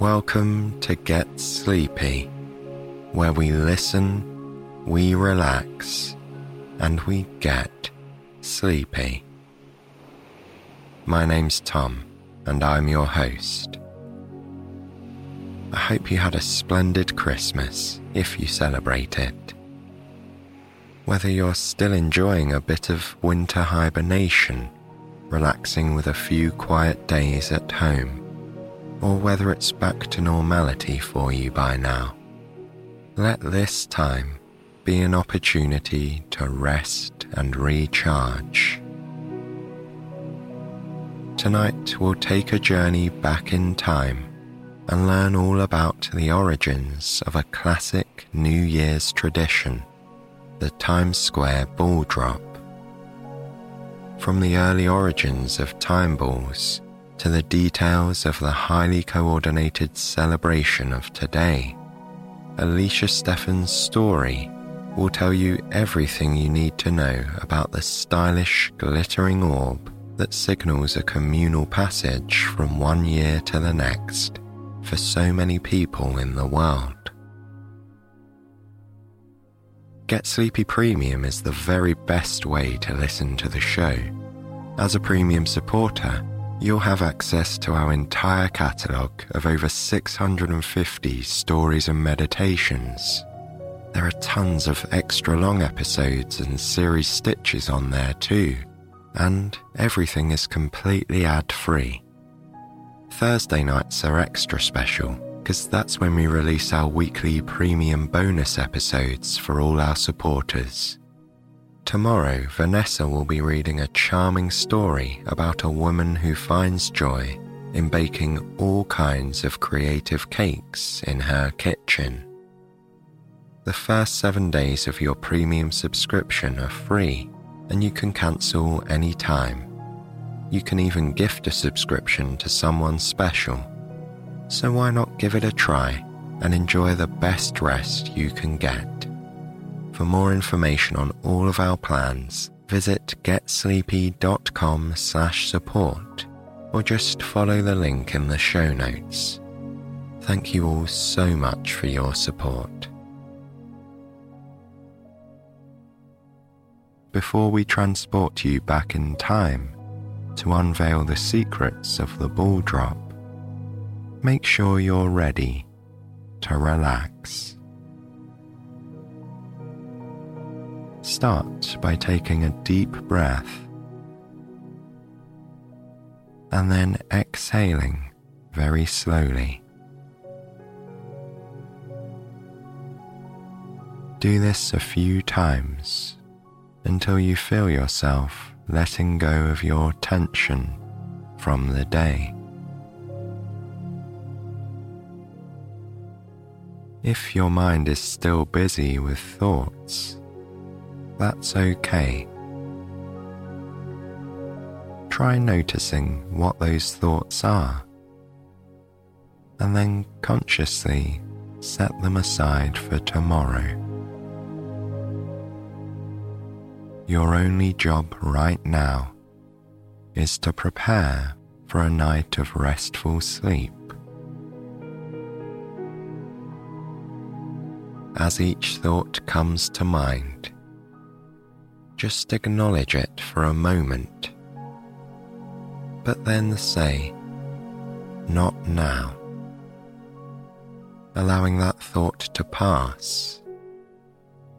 Welcome to Get Sleepy, where we listen, we relax, and we get sleepy. My name's Tom, and I'm your host. I hope you had a splendid Christmas if you celebrate it. Whether you're still enjoying a bit of winter hibernation, relaxing with a few quiet days at home, or whether it's back to normality for you by now. Let this time be an opportunity to rest and recharge. Tonight we'll take a journey back in time and learn all about the origins of a classic New Year's tradition, the Times Square ball drop. From the early origins of time balls to the details of the highly coordinated celebration of today, Alicia Steffann's story will tell you everything you need to know about the stylish, glittering orb that signals a communal passage from one year to the next for so many people in the world. Get Sleepy Premium is the very best way to listen to the show. As a premium supporter, you'll have access to our entire catalogue of over 650 stories and meditations. There are tons of extra long episodes and series stitches on there too, and everything is completely ad free. Thursday nights are extra special because that's when we release our weekly premium bonus episodes for all our supporters. Tomorrow, Vanessa will be reading a charming story about a woman who finds joy in baking all kinds of creative cakes in her kitchen. The first seven days of your premium subscription are free and you can cancel any time. You can even gift a subscription to someone special. So why not give it a try and enjoy the best rest you can get? For more information on all of our plans, visit getsleepy.com slash support or just follow the link in the show notes. Thank you all so much for your support. Before we transport you back in time to unveil the secrets of the ball drop, make sure you're ready to relax. Start by taking a deep breath and then exhaling very slowly. Do this a few times until you feel yourself letting go of your tension from the day. If your mind is still busy with thoughts, that's okay. Try noticing what those thoughts are. and then consciously set them aside for tomorrow. Your only job right now is to prepare for a night of restful sleep. As each thought comes to mind, just acknowledge it for a moment, but then say, Not now allowing that thought to pass,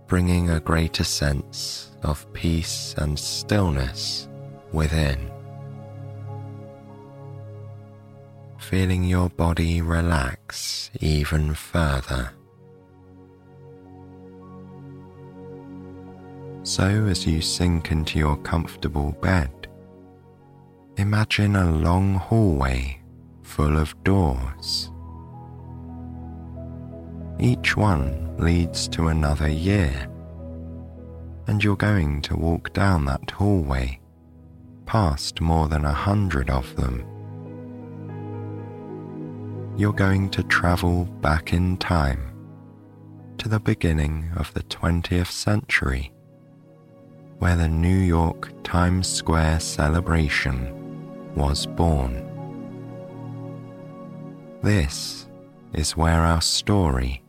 bringing a greater sense of peace and stillness within. Feeling your body relax even further. So, as you sink into your comfortable bed, imagine a long hallway full of doors each one leads to another year, and you're going to walk down that hallway past more than a hundred of them. You're going to travel back in time to the beginning of the 20th century, where the New York Times Square celebration was born. This is where our story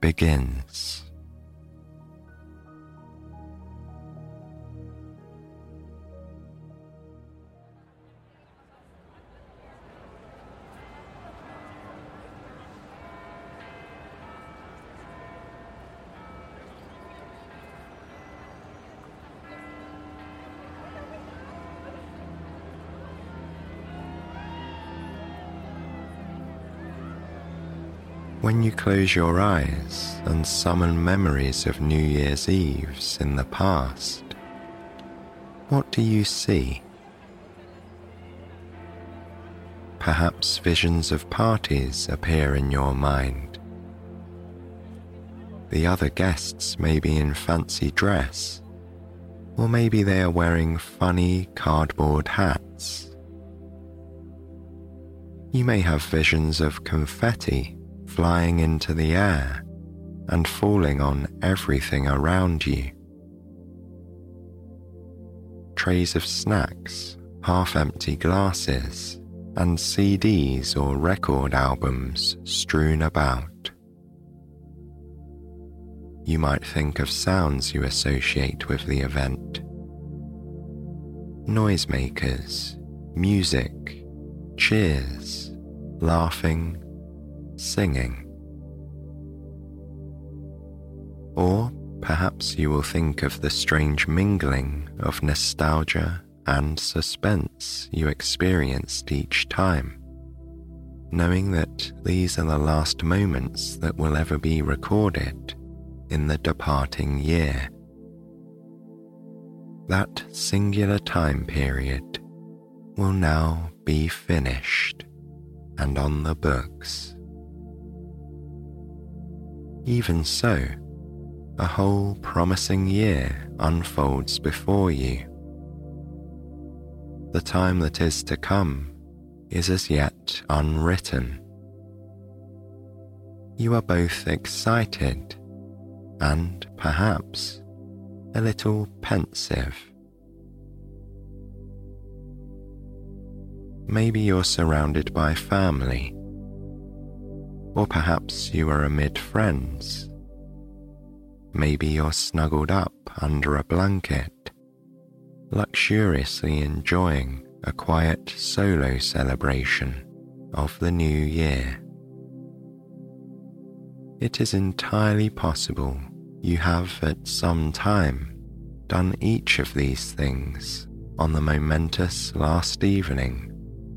begins. You close your eyes and summon memories of New Year's Eves in the past, what do you see? Perhaps visions of parties appear in your mind. The other guests may be in fancy dress, or maybe they are wearing funny cardboard hats. You may have visions of confetti flying into the air and falling on everything around you. Trays of snacks, half empty glasses, and CDs or record albums strewn about. You might think of sounds you associate with the event noisemakers, music, cheers, laughing, singing. Or perhaps you will think of the strange mingling of nostalgia and suspense you experienced each time, knowing that these are the last moments that will ever be recorded in the departing year. That singular time period will now be finished and on the books. Even so, a whole promising year unfolds before you. The time that is to come is as yet unwritten. You are both excited and perhaps a little pensive. Maybe you're surrounded by family or perhaps you are amid friends. Maybe you're snuggled up under a blanket, luxuriously enjoying a quiet solo celebration of the new year. It is entirely possible you have at some time done each of these things on the momentous last evening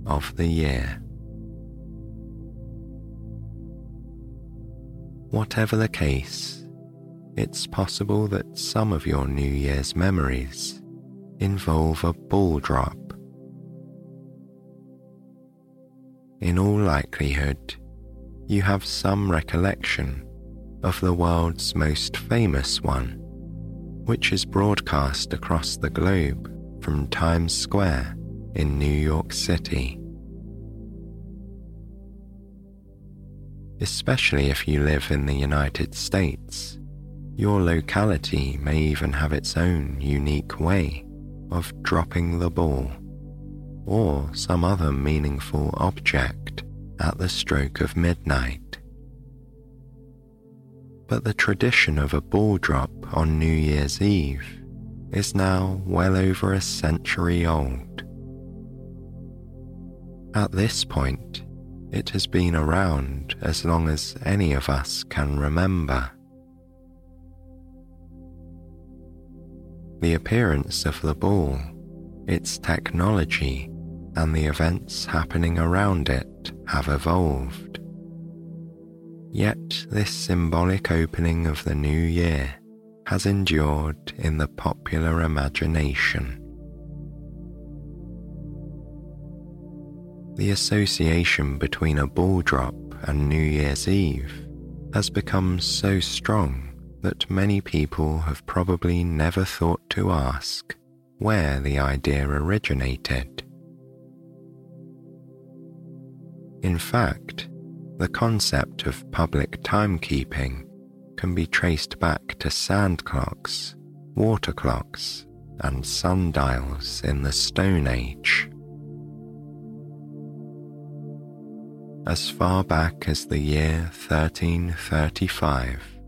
of the year. Whatever the case, it's possible that some of your New Year's memories involve a ball drop. In all likelihood, you have some recollection of the world's most famous one, which is broadcast across the globe from Times Square in New York City. Especially if you live in the United States. Your locality may even have its own unique way of dropping the ball or some other meaningful object at the stroke of midnight. But the tradition of a ball drop on New Year's Eve is now well over a century old. At this point, it has been around as long as any of us can remember. The appearance of the ball, its technology, and the events happening around it have evolved. Yet this symbolic opening of the new year has endured in the popular imagination. The association between a ball drop and New Year's Eve has become so strong that many people have probably never thought to ask where the idea originated. In fact, the concept of public timekeeping can be traced back to sand clocks, water clocks, and sundials in the Stone Age. As far back as the year 1335,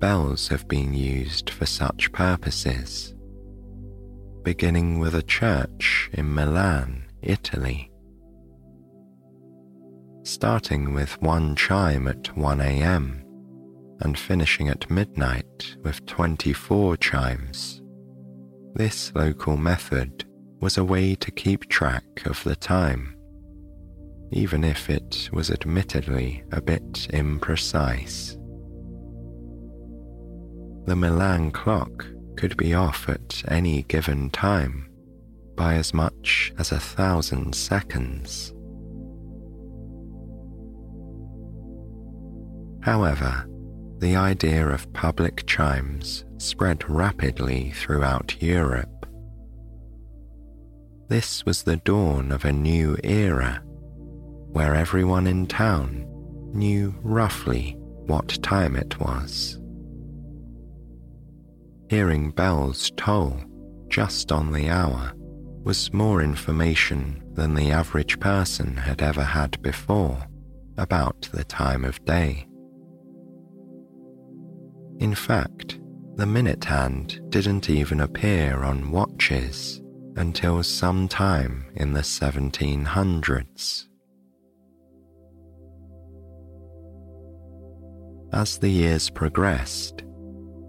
bells have been used for such purposes, beginning with a church in Milan, Italy. Starting with one chime at 1 am and finishing at midnight with 24 chimes. This local method was a way to keep track of the time, even if it was admittedly a bit imprecise. The Milan clock could be off at any given time by as much as a thousand seconds. However, the idea of public chimes spread rapidly throughout Europe. This was the dawn of a new era where everyone in town knew roughly what time it was. Hearing bells toll just on the hour was more information than the average person had ever had before about the time of day. In fact, the minute hand didn't even appear on watches until sometime in the 1700s. As the years progressed,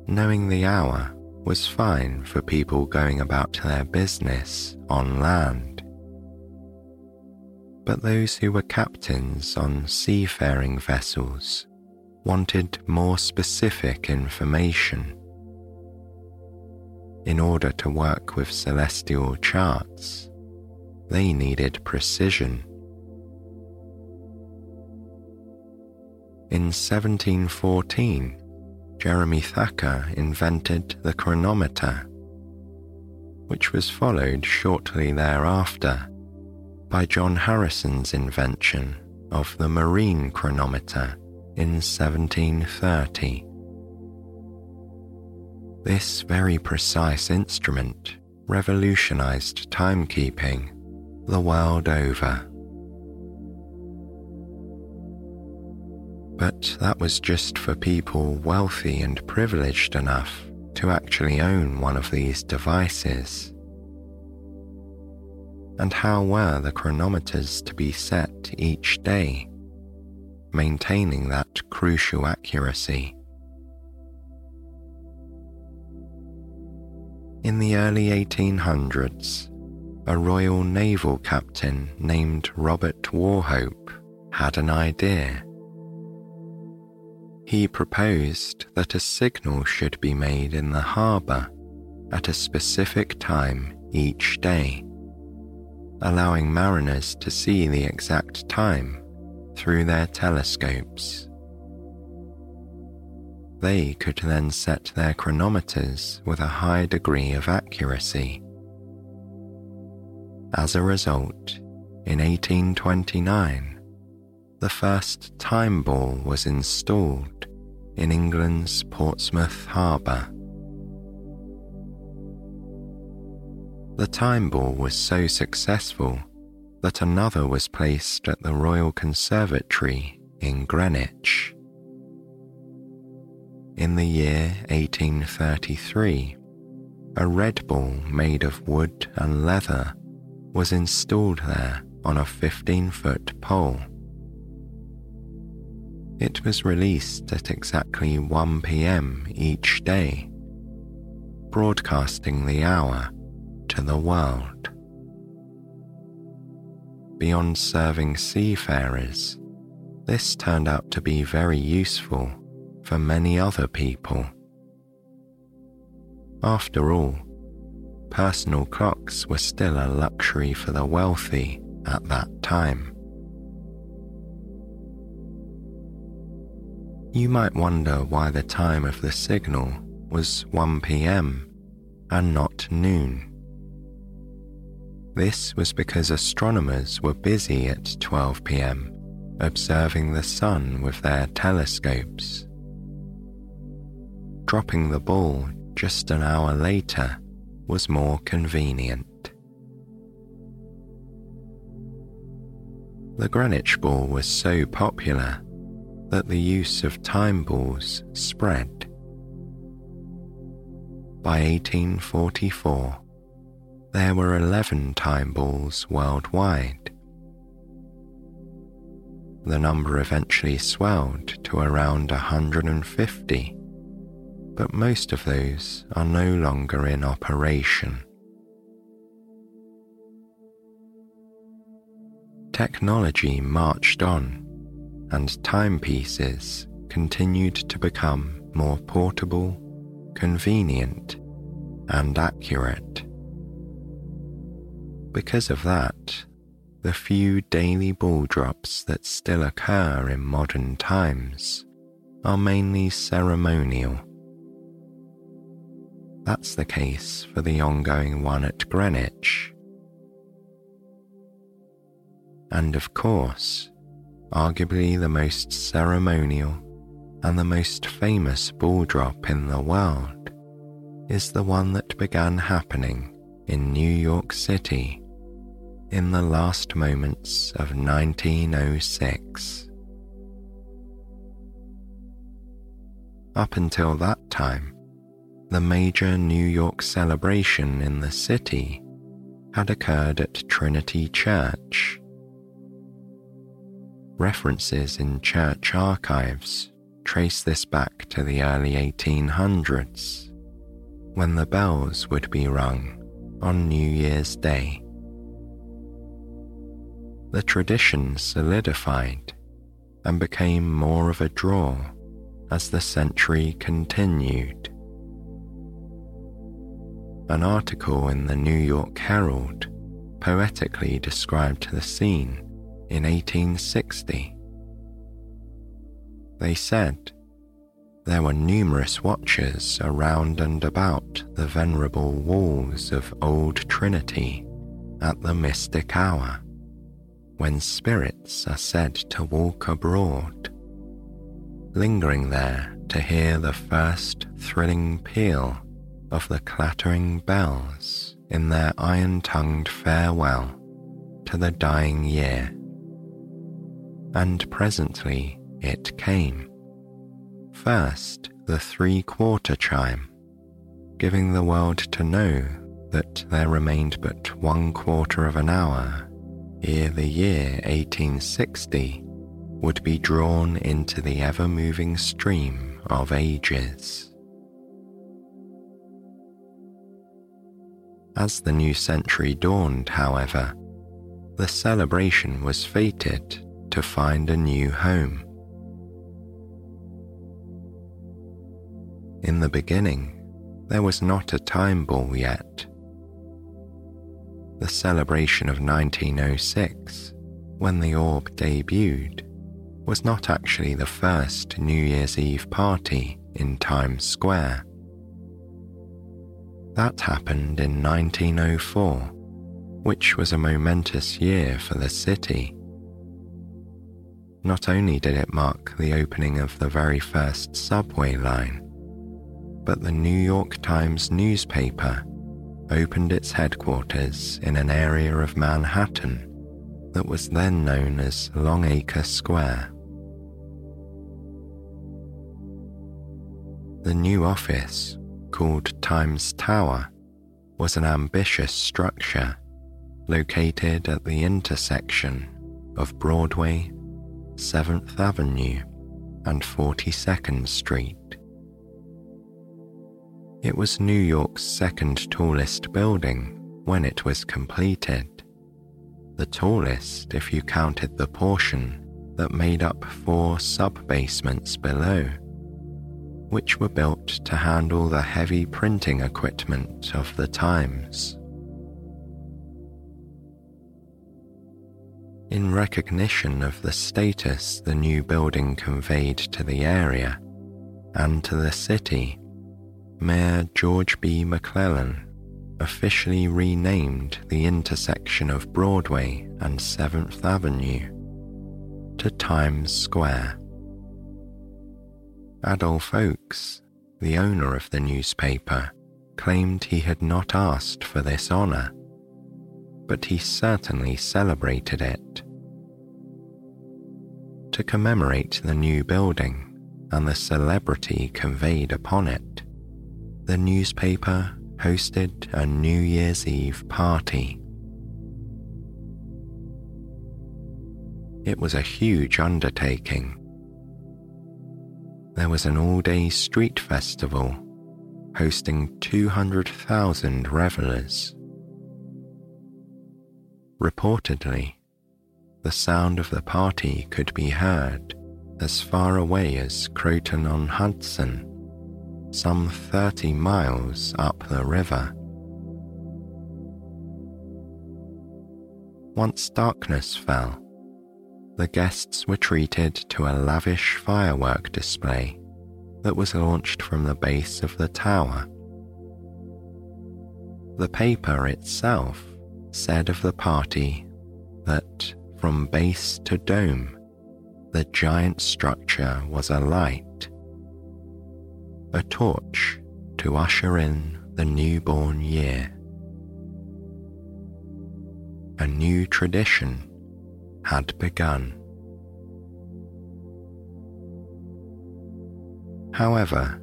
knowing the hour was fine for people going about their business on land. But those who were captains on seafaring vessels wanted more specific information. In order to work with celestial charts, they needed precision. In 1714, Jeremy Thacker invented the chronometer, which was followed shortly thereafter by John Harrison's invention of the marine chronometer in 1730. This very precise instrument revolutionized timekeeping the world over. But that was just for people wealthy and privileged enough to actually own one of these devices. And how were the chronometers to be set each day? maintaining that crucial accuracy. In the early 1800s, a Royal Naval captain named Robert Wauchope had an idea. He proposed that a signal should be made in the harbour at a specific time each day, allowing mariners to see the exact time through their telescopes. They could then set their chronometers with a high degree of accuracy. As a result, in 1829, the first time ball was installed in England's Portsmouth Harbour. The time ball was so successful that another was placed at the Royal Conservatory in Greenwich. In the year 1833, a red ball made of wood and leather was installed there on a 15 foot pole. It was released at exactly 1 pm each day, broadcasting the hour to the world. Beyond serving seafarers, this turned out to be very useful for many other people. After all, personal clocks were still a luxury for the wealthy at that time. You might wonder why the time of the signal was 1 pm and not noon. This was because astronomers were busy at 12 pm observing the sun with their telescopes. Dropping the ball just an hour later was more convenient. The Greenwich ball was so popular that the use of time balls spread. By 1844, there were 11 time balls worldwide. The number eventually swelled to around 150, but most of those are no longer in operation. Technology marched on, and timepieces continued to become more portable, convenient, and accurate. Because of that, the few daily ball drops that still occur in modern times are mainly ceremonial. That's the case for the ongoing one at Greenwich. And of course, arguably the most ceremonial and the most famous ball drop in the world is the one that began happening in New York City in the last moments of 1906. Up until that time, the major New York celebration in the city had occurred at Trinity Church. References in church archives trace this back to the early 1800s, when the bells would be rung on New Year's Day the tradition solidified and became more of a draw as the century continued. An article in the New York Herald poetically described the scene in 1860. They said there were numerous watchers around and about the venerable walls of Old Trinity at the mystic hour when spirits are said to walk abroad, lingering there to hear the first thrilling peal of the clattering bells in their iron tongued farewell to the dying year. And presently it came. First, the three quarter chime, giving the world to know that there remained but one quarter of an hour ere the year 1860 would be drawn into the ever moving stream of ages. As the new century dawned, however, the celebration was fated to find a new home. In the beginning, there was not a time ball yet the celebration of 1906, when the orb debuted, was not actually the first New Year's Eve party in Times Square. That happened in 1904, which was a momentous year for the city. Not only did it mark the opening of the very first subway line, but the New York Times newspaper opened its headquarters in an area of Manhattan that was then known as Longacre Square. The new office, called Times Tower, was an ambitious structure located at the intersection of Broadway, 7th Avenue, and 42nd Street. It was New York's second tallest building when it was completed, the tallest if you counted the portion that made up four sub basements below which were built to handle the heavy printing equipment of the times. In recognition of the status the new building conveyed to the area and to the city, Mayor George B. McClellan officially renamed the intersection of Broadway and 7th Avenue to Times Square. Adolph Ochs, the owner of the newspaper, claimed he had not asked for this honor, but he certainly celebrated it. To commemorate the new building and the celebrity conveyed upon it, the newspaper hosted a New Year's Eve party. It was a huge undertaking there was an all day street festival hosting 200,000 revelers. Reportedly, the sound of the party could be heard as far away as Croton on Hudson, some 30 miles up the river. Once darkness fell, the guests were treated to a lavish firework display that was launched from the base of the tower. The paper itself said of the party that from base to dome, the giant structure was alight, a torch to usher in the newborn year. A new tradition had begun. However,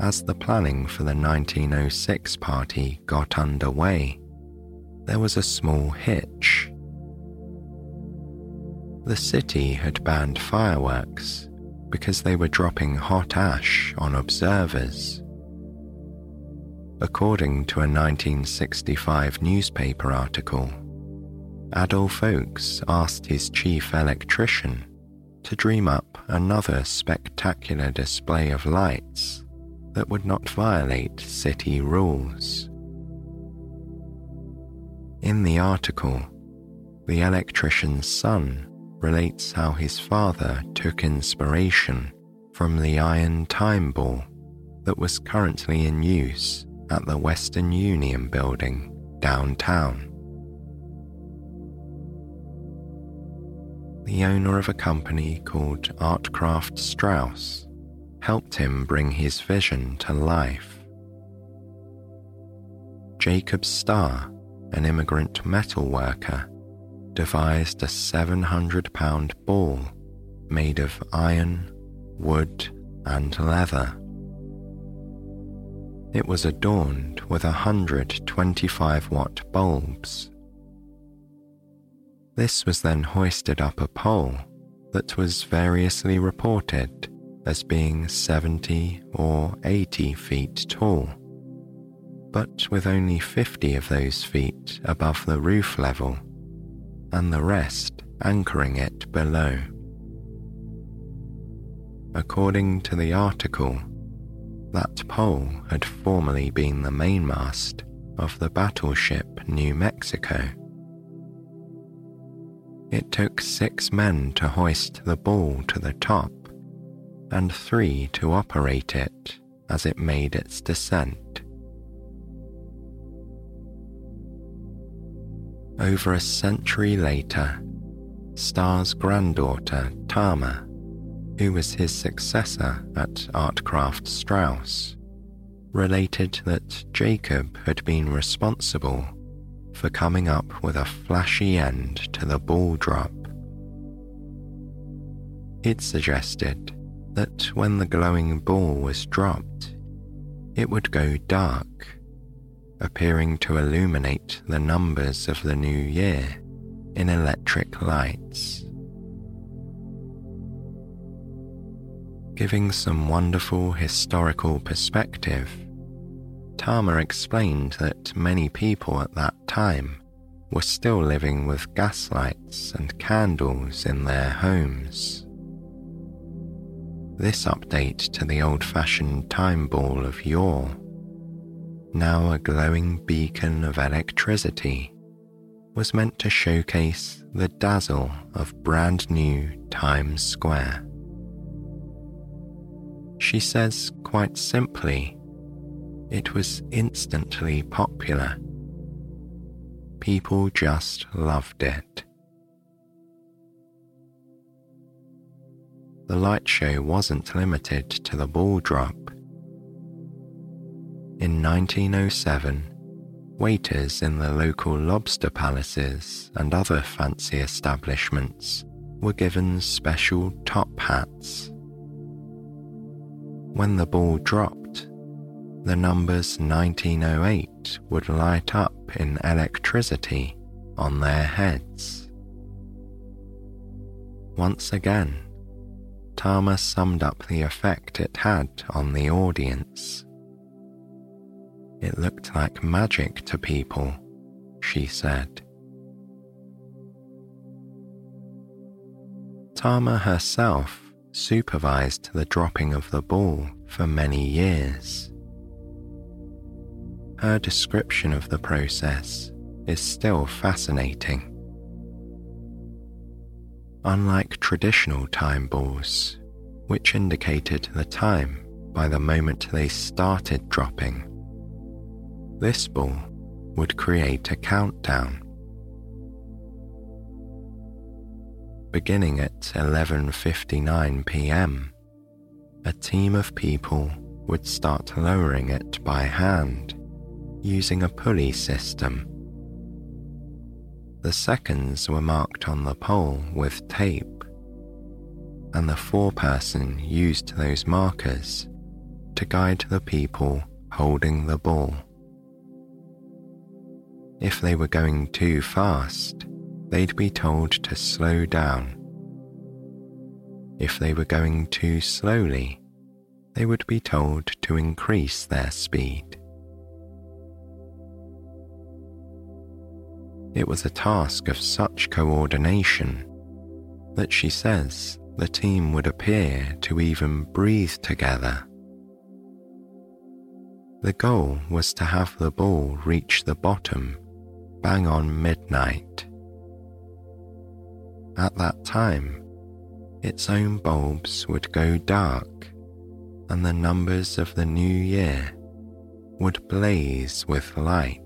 as the planning for the 1906 party got underway, there was a small hitch. The city had banned fireworks because they were dropping hot ash on observers. According to a 1965 newspaper article, Adolph Ochs asked his chief electrician to dream up another spectacular display of lights that would not violate city rules. In the article, the electrician's son relates how his father took inspiration from the iron time ball that was currently in use at the Western Union building downtown. the owner of a company called Artkraft Strauss, helped him bring his vision to life. Jacob Starr, an immigrant metal worker, devised a 700 pound ball made of iron, wood, and leather. It was adorned with 125 watt bulbs this was then hoisted up a pole that was variously reported as being 70 or 80 feet tall, but with only 50 of those feet above the roof level, and the rest anchoring it below. According to the article, that pole had formerly been the mainmast of the battleship New Mexico it took six men to hoist the ball to the top and three to operate it as it made its descent. Over a century later, Starr's granddaughter, Tama, who was his successor at Artkraft Strauss, related that Jacob had been responsible for coming up with a flashy end to the ball drop. It suggested that when the glowing ball was dropped, it would go dark, appearing to illuminate the numbers of the new year in electric lights. Giving some wonderful historical perspective, Tama explained that many people at that time were still living with gaslights and candles in their homes. This update to the old fashioned time ball of yore, now a glowing beacon of electricity, was meant to showcase the dazzle of brand new Times Square. She says quite simply, it was instantly popular. People just loved it. The light show wasn't limited to the ball drop. In 1907, waiters in the local lobster palaces and other fancy establishments were given special top hats when the ball dropped, the numbers 1908 would light up in electricity on their heads. Once again, Tama summed up the effect it had on the audience. It looked like magic to people, she said. Tama herself supervised the dropping of the ball for many years. Her description of the process is still fascinating. Unlike traditional time balls, which indicated the time by the moment they started dropping, this ball would create a countdown beginning at 11:59 p.m. A team of people would start lowering it by hand using a pulley system. The seconds were marked on the pole with tape, and the foreperson used those markers to guide the people holding the ball. If they were going too fast, they'd be told to slow down. If they were going too slowly, they would be told to increase their speed. It was a task of such coordination that she says the team would appear to even breathe together. The goal was to have the ball reach the bottom bang on midnight at that time, its own bulbs would go dark and the numbers of the new year would blaze with light.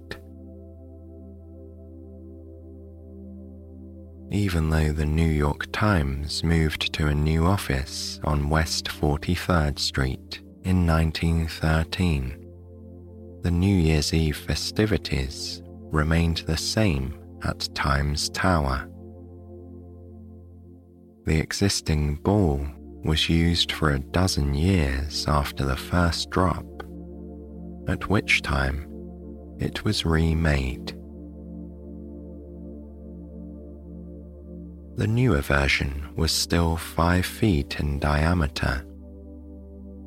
Even though the New York Times moved to a new office on West 43rd Street in 1913, the New Year's Eve festivities remained the same at Times Tower. The existing ball was used for a dozen years after the first drop, at which time it was remade. The newer version was still 5 feet in diameter,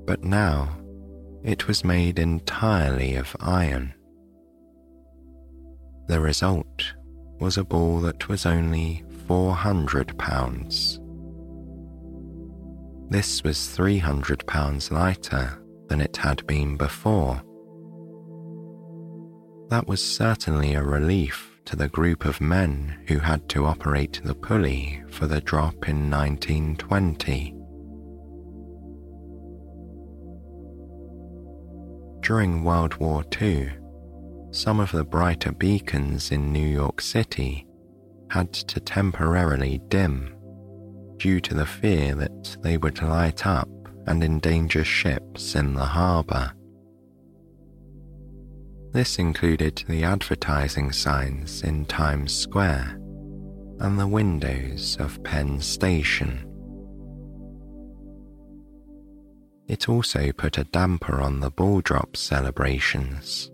but now it was made entirely of iron. The result was a ball that was only 400 pounds. This was £300 lighter than it had been before. That was certainly a relief to the group of men who had to operate the pulley for the drop in 1920. During World War II, some of the brighter beacons in New York City had to temporarily dim due to the fear that they would light up and endanger ships in the harbour. This included the advertising signs in Times Square and the windows of Penn Station. It also put a damper on the ball drop celebrations.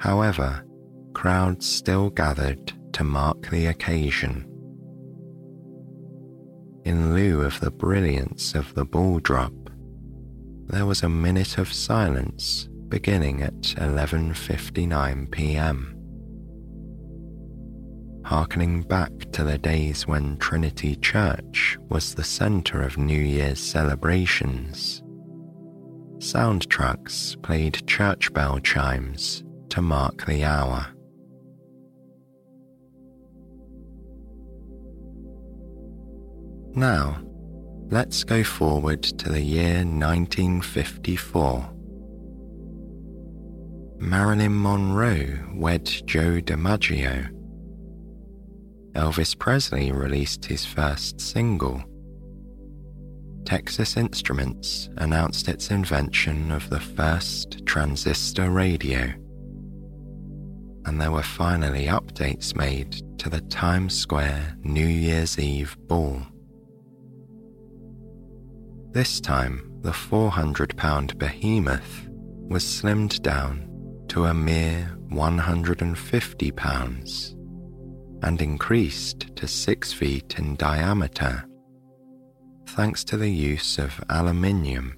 However, crowds still gathered to mark the occasion. In lieu of the brilliance of the ball drop, there was a minute of silence beginning at 11:59 p.m. Harkening back to the days when Trinity Church was the center of New Year's celebrations, sound trucks played church bell chimes to mark the hour. Now, let's go forward to the year 1954. Marilyn Monroe wed Joe DiMaggio. Elvis Presley released his first single. Texas Instruments announced its invention of the first transistor radio. And there were finally updates made to the Times Square New Year's Eve ball. This time, the 400 pound behemoth was slimmed down to a mere 150 pounds and increased to 6 feet in diameter thanks to the use of aluminium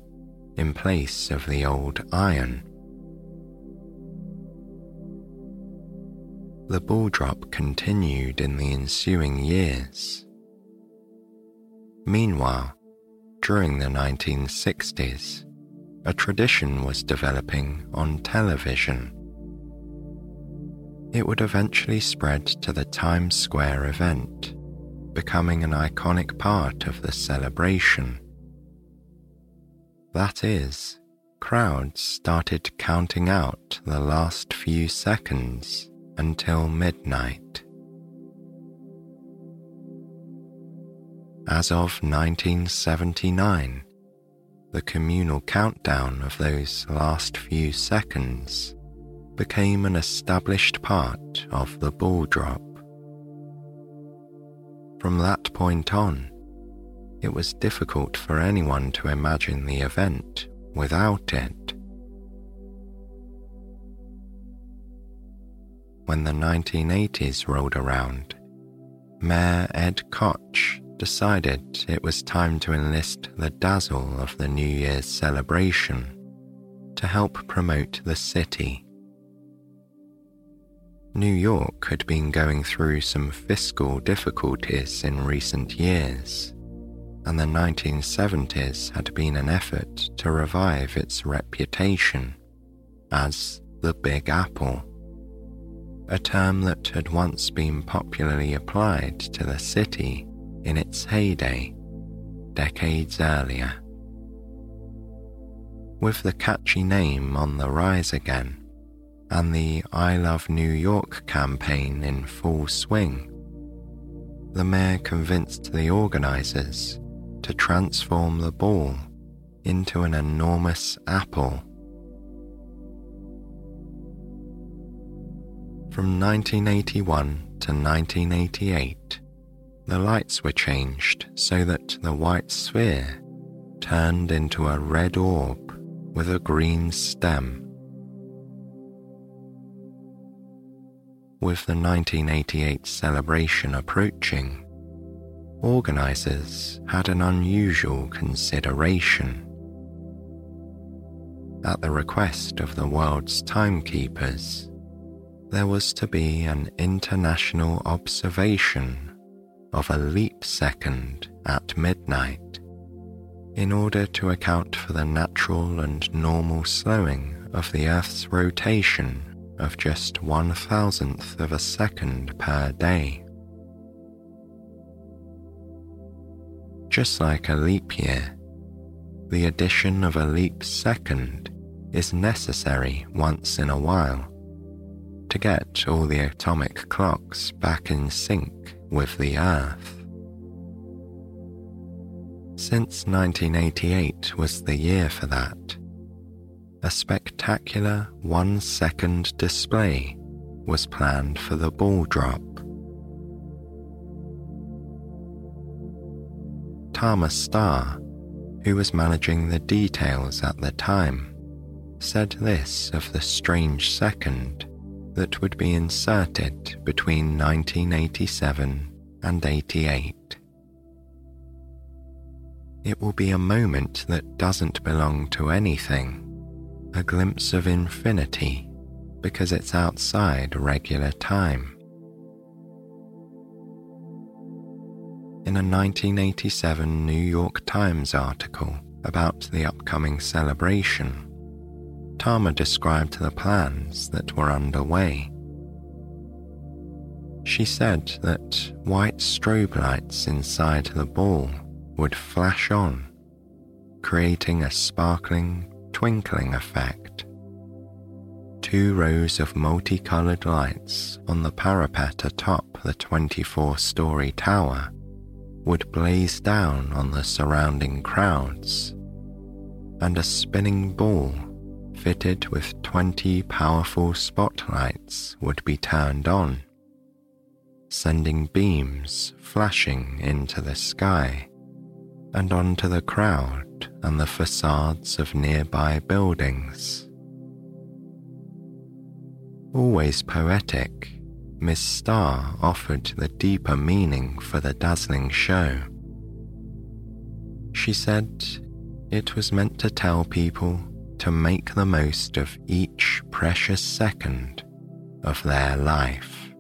in place of the old iron. The ball drop continued in the ensuing years. Meanwhile, during the 1960s, a tradition was developing on television. It would eventually spread to the Times Square event, becoming an iconic part of the celebration. That is, crowds started counting out the last few seconds until midnight. As of 1979, the communal countdown of those last few seconds became an established part of the ball drop. From that point on, it was difficult for anyone to imagine the event without it. When the 1980s rolled around, Mayor Ed Koch decided it was time to enlist the dazzle of the New Year's celebration to help promote the city. New York had been going through some fiscal difficulties in recent years, and the 1970s had been an effort to revive its reputation as the Big Apple, a term that had once been popularly applied to the city in its heyday, decades earlier. With the catchy name on the rise again, and the I Love New York campaign in full swing, the mayor convinced the organisers to transform the ball into an enormous apple. From 1981 to 1988, the lights were changed so that the white sphere turned into a red orb with a green stem. With the 1988 celebration approaching, organisers had an unusual consideration. At the request of the world's timekeepers, there was to be an international observation of a leap second at midnight in order to account for the natural and normal slowing of the Earth's rotation of just one thousandth of a second per day. Just like a leap year, the addition of a leap second is necessary once in a while to get all the atomic clocks back in sync with the Earth. Since 1988 was the year for that, a spectacular one second display was planned for the ball drop. Tama Starr, who was managing the details at the time, said this of the strange second that would be inserted between 1987 and 88. It will be a moment that doesn't belong to anything, a glimpse of infinity because it's outside regular time. In a 1987 New York Times article about the upcoming celebration, Tama described the plans that were underway. She said that white strobe lights inside the ball would flash on, creating a sparkling, twinkling effect. Two rows of multicolored lights on the parapet atop the 24 story tower would blaze down on the surrounding crowds, and a spinning ball fitted with 20 powerful spotlights would be turned on, sending beams flashing into the sky and onto the crowd and the facades of nearby buildings. Always poetic, Miss Starr offered the deeper meaning for the dazzling show. She said it was meant to tell people to make the most of each precious second of their life.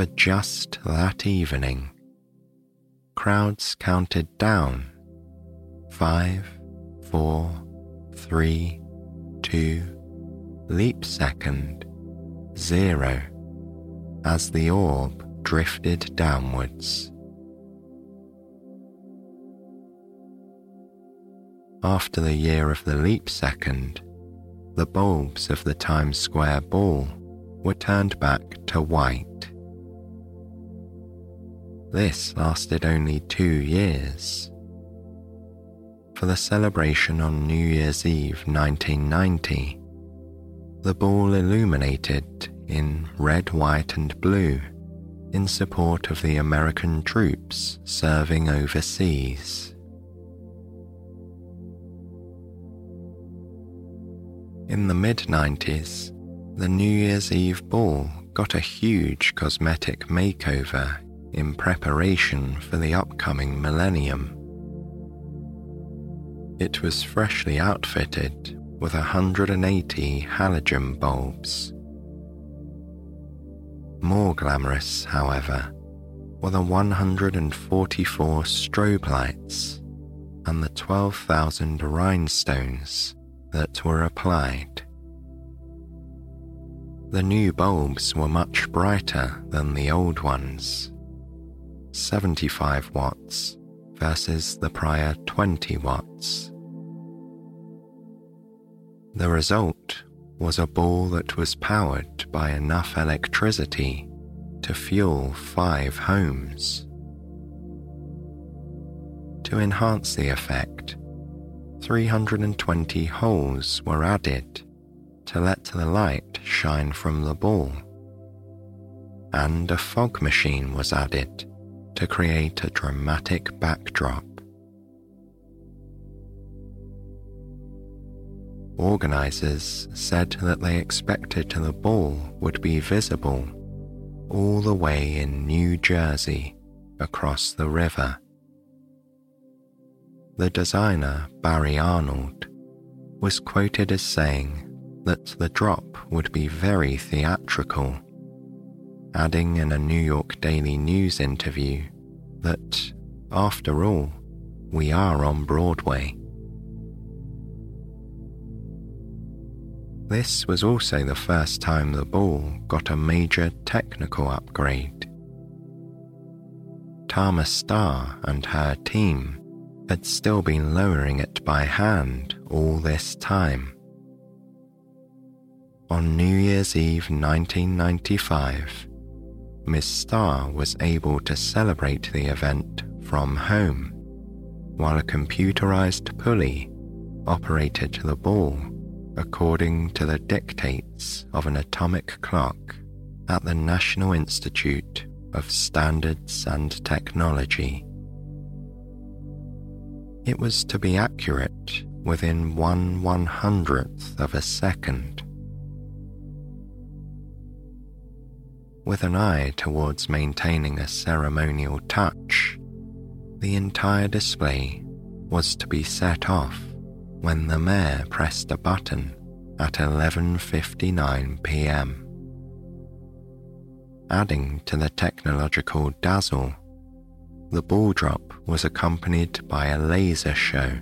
for just that evening. Crowds counted down five, four, three, two, leap second, zero, as the orb drifted downwards. After the year of the leap second, the bulbs of the Times Square ball were turned back to white. This lasted only two years. For the celebration on New Year's Eve 1990, the ball illuminated in red, white, and blue in support of the American troops serving overseas. In the mid 90s, the New Year's Eve ball got a huge cosmetic makeover in preparation for the upcoming millennium. It was freshly outfitted with 180 halogen bulbs. More glamorous, however, were the 144 strobe lights and the 12,000 rhinestones that were applied. The new bulbs were much brighter than the old ones 75 watts versus the prior 20 watts. The result was a ball that was powered by enough electricity to fuel five homes. To enhance the effect, 320 holes were added to let the light shine from the ball, and a fog machine was added to create a dramatic backdrop. Organisers said that they expected the ball would be visible all the way in New Jersey across the river. The designer, Barry Arnold, was quoted as saying that the drop would be very theatrical adding in a New York Daily News interview that, after all, we are on Broadway. This was also the first time the ball got a major technical upgrade. Tama Starr and her team had still been lowering it by hand all this time, On New Year's Eve 1995, Miss Starr was able to celebrate the event from home while a computerized pulley operated the ball according to the dictates of an atomic clock at the National Institute of Standards and Technology. It was to be accurate within one one hundredth of a second. With an eye towards maintaining a ceremonial touch, the entire display was to be set off when the mayor pressed a button at 11:59 p.m. Adding to the technological dazzle, the ball drop was accompanied by a laser show.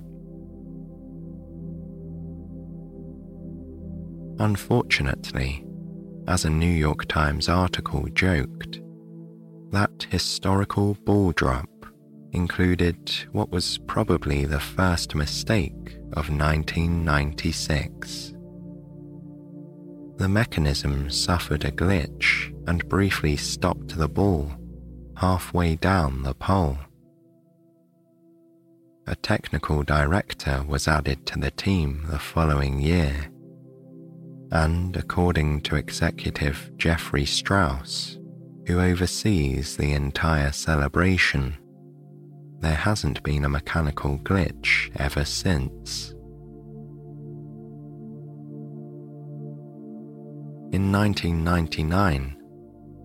Unfortunately, as a New York Times article joked, that historical ball drop included what was probably the first mistake of 1996. The mechanism suffered a glitch and briefly stopped the ball halfway down the pole. A technical director was added to the team the following year, and according to executive Jeffrey Straus, who oversees the entire celebration, there hasn't been a mechanical glitch ever since. In 1999,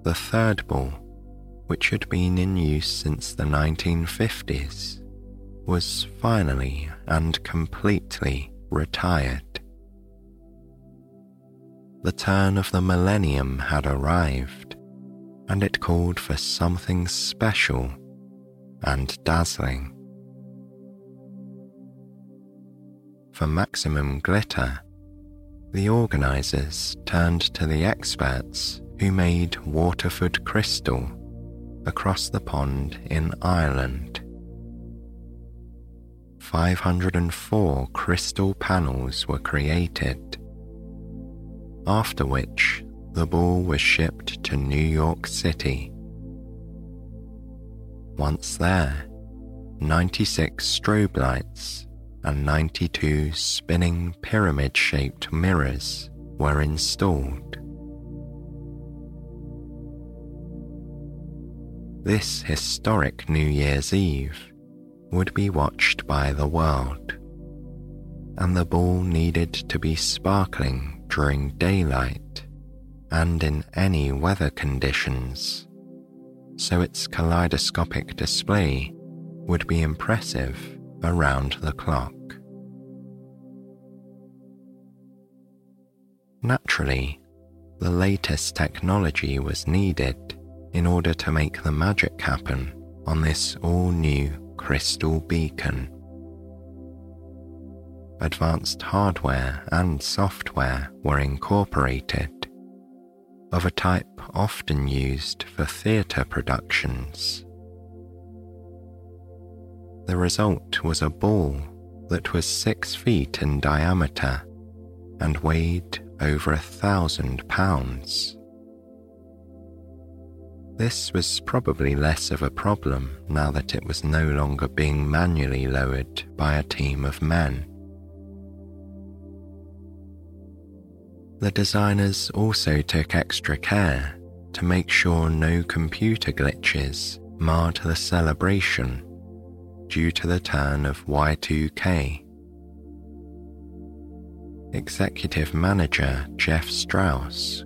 the third ball, which had been in use since the 1950s, was finally and completely retired. The turn of the millennium had arrived, and it called for something special and dazzling. For maximum glitter, the organisers turned to the experts who made Waterford crystal across the pond in Ireland. 504 crystal panels were created, after which the ball was shipped to New York City. Once there, 96 strobe lights and 92 spinning pyramid shaped mirrors were installed. This historic New Year's Eve would be watched by the world, and the ball needed to be sparkling during daylight and in any weather conditions so its kaleidoscopic display would be impressive around the clock. Naturally, the latest technology was needed in order to make the magic happen on this all new crystal beacon. Advanced hardware and software were incorporated of a type often used for theatre productions. The result was a ball that was six feet in diameter and weighed over a thousand pounds. This was probably less of a problem now that it was no longer being manually lowered by a team of men. The designers also took extra care to make sure no computer glitches marred the celebration due to the turn of Y2K. Executive Manager Jeff Straus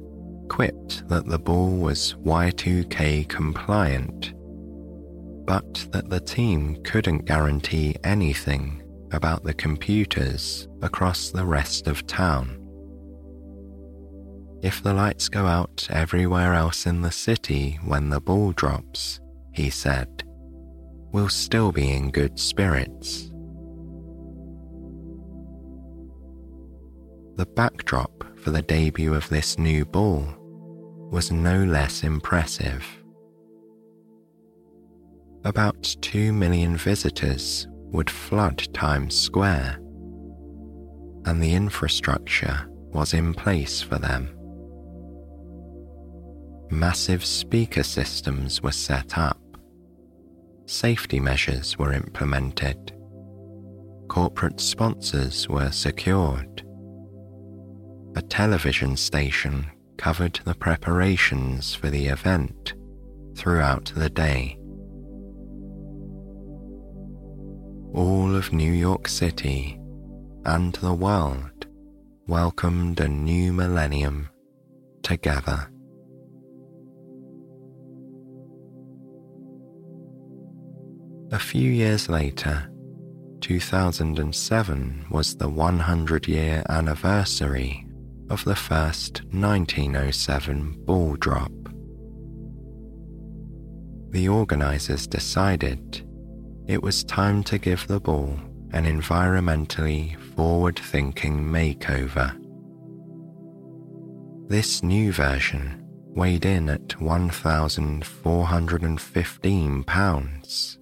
quipped that the ball was Y2K compliant, but that the team couldn't guarantee anything about the computers across the rest of town. If the lights go out everywhere else in the city when the ball drops, he said, we'll still be in good spirits. The backdrop for the debut of this new ball was no less impressive. About 2 million visitors would flood Times Square, and the infrastructure was in place for them. Massive speaker systems were set up. Safety measures were implemented. Corporate sponsors were secured. A television station covered the preparations for the event throughout the day. All of New York City and the world welcomed a new millennium together. A few years later, 2007 was the 100 year anniversary of the first 1907 ball drop. The organisers decided it was time to give the ball an environmentally forward thinking makeover. This new version weighed in at 1,415 pounds.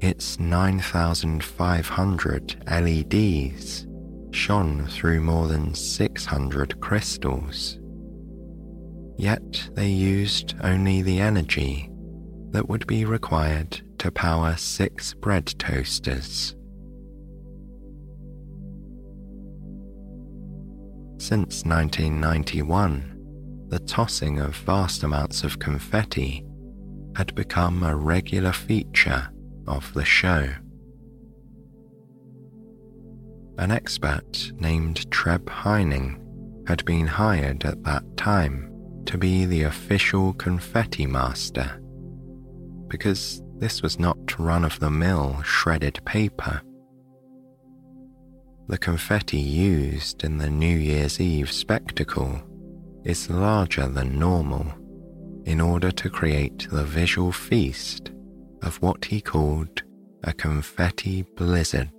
Its 9,500 LEDs shone through more than 600 crystals. Yet they used only the energy that would be required to power six bread toasters. Since 1991, the tossing of vast amounts of confetti had become a regular feature of the show. An expert named Treb Heining had been hired at that time to be the official confetti master because this was not run of the mill shredded paper. The confetti used in the New Year's Eve spectacle is larger than normal in order to create the visual feast of what he called a confetti blizzard.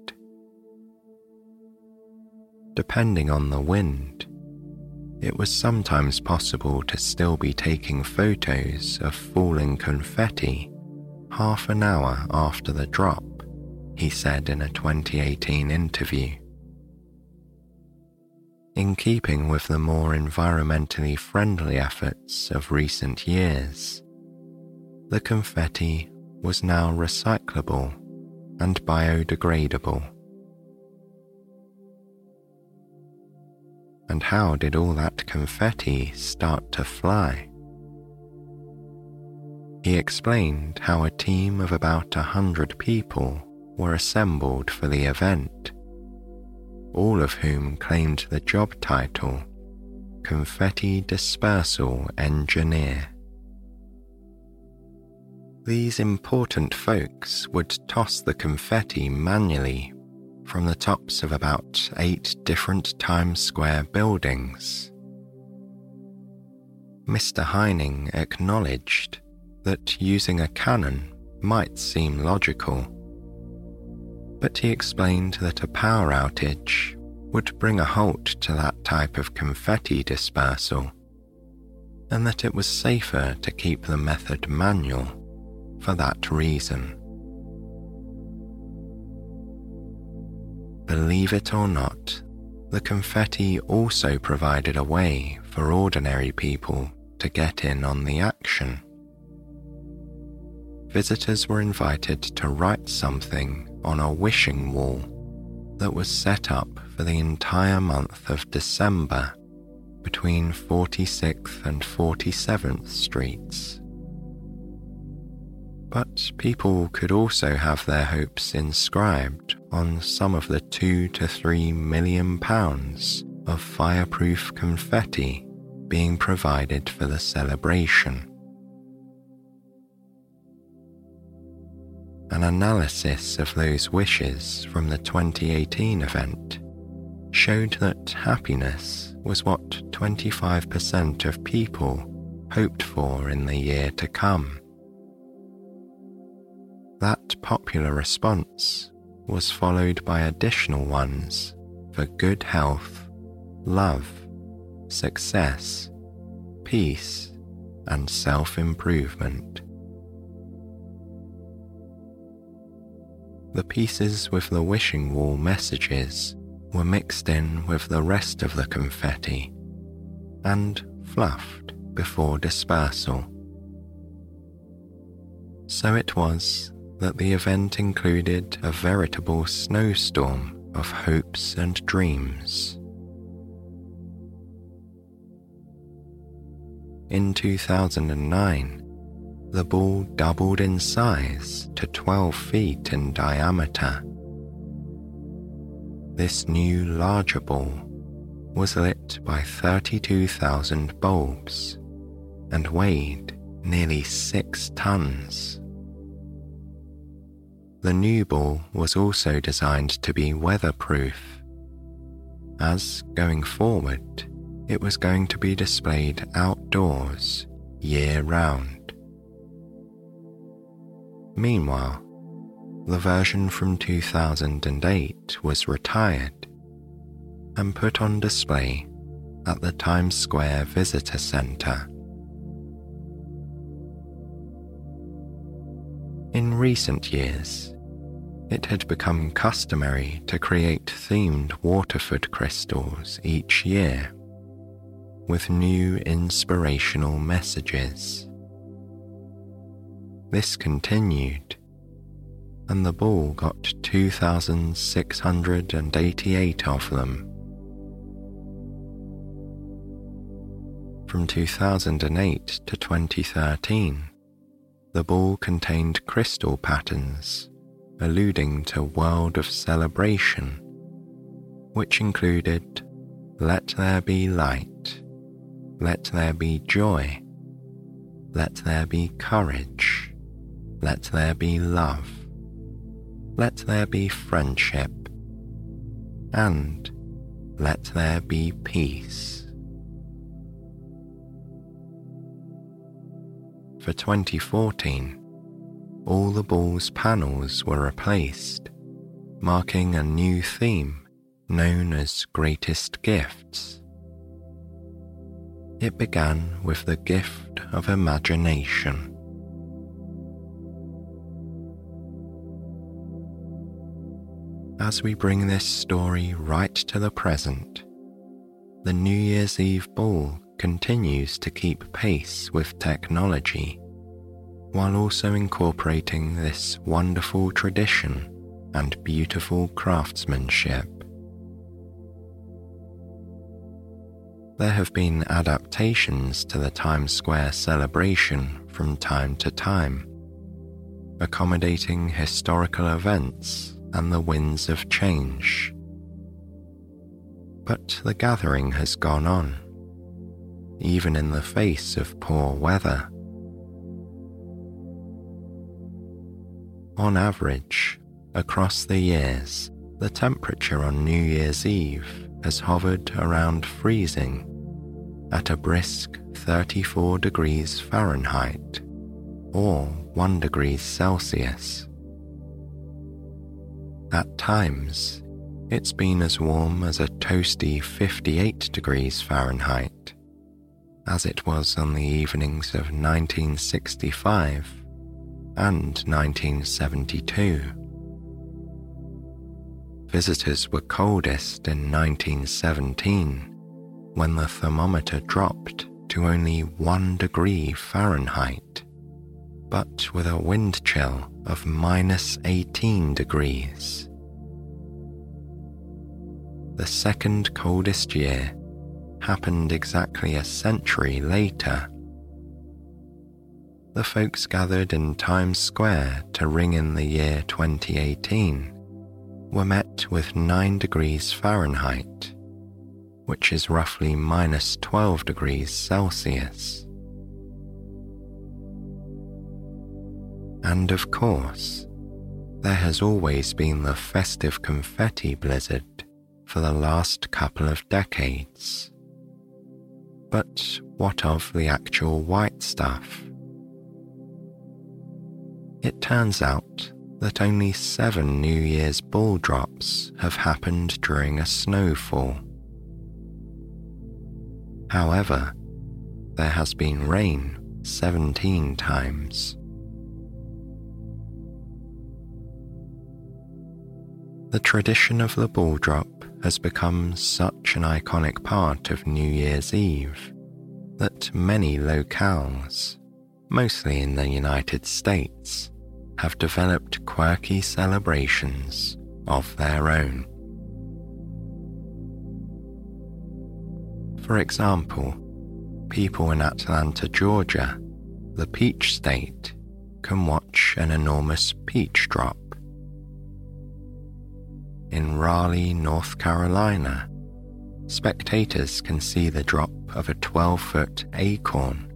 Depending on the wind, it was sometimes possible to still be taking photos of falling confetti half an hour after the drop, he said in a 2018 interview. In keeping with the more environmentally friendly efforts of recent years, the confetti was now recyclable and biodegradable. And how did all that confetti start to fly? He explained how a team of about a hundred people were assembled for the event, all of whom claimed the job title Confetti Dispersal Engineer. These important folks would toss the confetti manually from the tops of about eight different Times Square buildings. Mr. Heining acknowledged that using a cannon might seem logical, but he explained that a power outage would bring a halt to that type of confetti dispersal, and that it was safer to keep the method manual for that reason. Believe it or not, the confetti also provided a way for ordinary people to get in on the action visitors were invited to write something on a wishing wall that was set up for the entire month of December between 46th and 47th Streets. But people could also have their hopes inscribed on some of the two to three million pounds of fireproof confetti being provided for the celebration. An analysis of those wishes from the 2018 event showed that happiness was what 25% of people hoped for in the year to come. That popular response was followed by additional ones for good health, love, success, peace, and self improvement. The pieces with the wishing wall messages were mixed in with the rest of the confetti and fluffed before dispersal. So it was that the event included a veritable snowstorm of hopes and dreams. In 2009, the ball doubled in size to 12 feet in diameter. This new larger ball was lit by 32,000 bulbs and weighed nearly six tons. The new ball was also designed to be weatherproof, as going forward, it was going to be displayed outdoors year round. Meanwhile, the version from 2008 was retired and put on display at the Times Square Visitor Center. In recent years, it had become customary to create themed Waterford crystals each year with new inspirational messages. This continued, and the ball got 2,688 of them. From 2008 to 2013, the ball contained crystal patterns alluding to World of Celebration, which included Let There Be Light, Let There Be Joy, Let There Be Courage, Let There Be Love, Let There Be Friendship, and Let There Be Peace. For 2014, all the ball's panels were replaced, marking a new theme known as Greatest Gifts. It began with the gift of imagination. As we bring this story right to the present, the New Year's Eve ball continues to keep pace with technology while also incorporating this wonderful tradition and beautiful craftsmanship. There have been adaptations to the Times Square celebration from time to time, accommodating historical events and the winds of change. But the gathering has gone on even in the face of poor weather. On average, across the years, the temperature on New Year's Eve has hovered around freezing at a brisk 34 degrees Fahrenheit or 1 degrees Celsius. At times, it's been as warm as a toasty 58 degrees Fahrenheit as it was on the evenings of 1965 and 1972. Visitors were coldest in 1917 when the thermometer dropped to only 1 degree Fahrenheit, but with a wind chill of minus 18 degrees. The second coldest year happened exactly a century later. The folks gathered in Times Square to ring in the year 2018 were met with 9 degrees Fahrenheit, which is roughly minus 12 degrees Celsius. And of course, there has always been the festive confetti blizzard for the last couple of decades. But what of the actual white stuff? It turns out that only seven New Year's ball drops have happened during a snowfall. However, there has been rain 17 times. The tradition of the ball drop has become such an iconic part of New Year's Eve that many locales, mostly in the United States, have developed quirky celebrations of their own. For example, people in Atlanta, Georgia, the peach state, can watch an enormous peach drop. In Raleigh, North Carolina, spectators can see the drop of a 12 foot acorn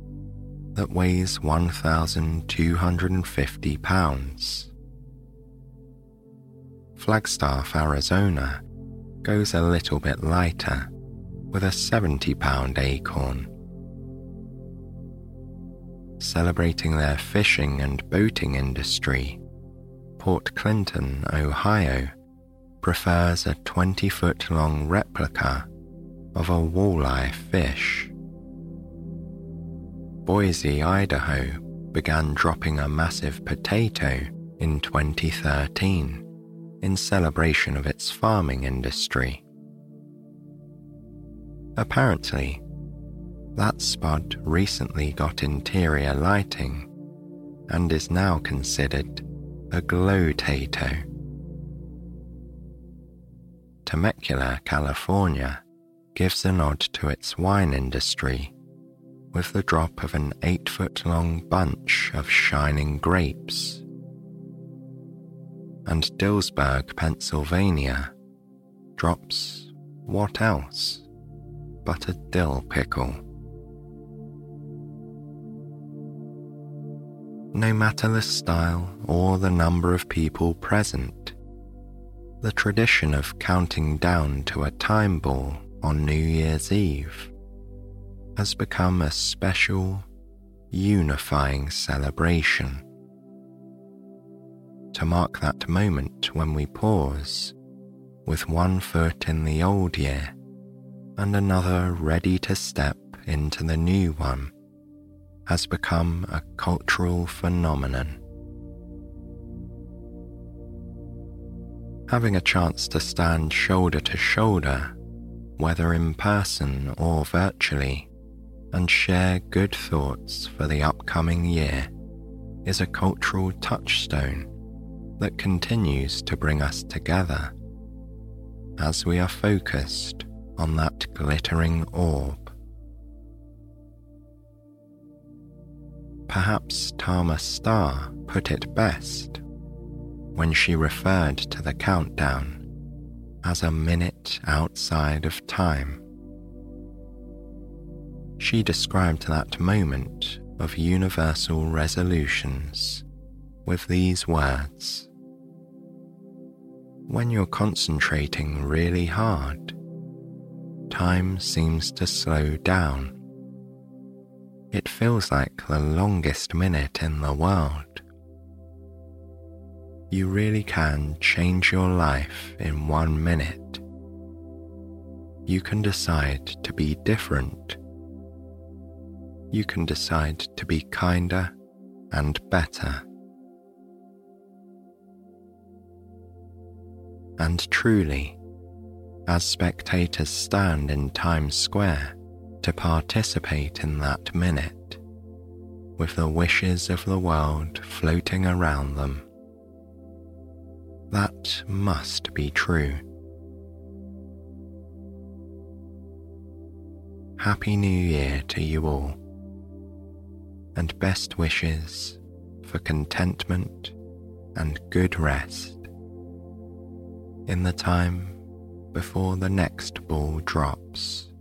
that weighs 1,250 pounds. Flagstaff, Arizona goes a little bit lighter with a 70 pound acorn. Celebrating their fishing and boating industry, Port Clinton, Ohio prefers a 20 foot long replica of a walleye fish. Boise, Idaho began dropping a massive potato in 2013 in celebration of its farming industry. Apparently, that spot recently got interior lighting and is now considered a glow-tato. Temecula, California gives a nod to its wine industry with the drop of an eight foot long bunch of shining grapes. And Dillsburg, Pennsylvania drops what else but a dill pickle. No matter the style or the number of people present, the tradition of counting down to a time ball on New Year's Eve has become a special, unifying celebration. To mark that moment when we pause, with one foot in the old year and another ready to step into the new one, has become a cultural phenomenon. Having a chance to stand shoulder to shoulder, whether in person or virtually, and share good thoughts for the upcoming year is a cultural touchstone that continues to bring us together as we are focused on that glittering orb. Perhaps Tama Starr put it best when she referred to the countdown as a minute outside of time. She described that moment of universal resolutions with these words When you're concentrating really hard, time seems to slow down. It feels like the longest minute in the world. You really can change your life in one minute. You can decide to be different you can decide to be kinder and better. And truly, as spectators stand in Times Square to participate in that minute, with the wishes of the world floating around them, that must be true. Happy New Year to you all and best wishes for contentment and good rest in the time before the next ball drops.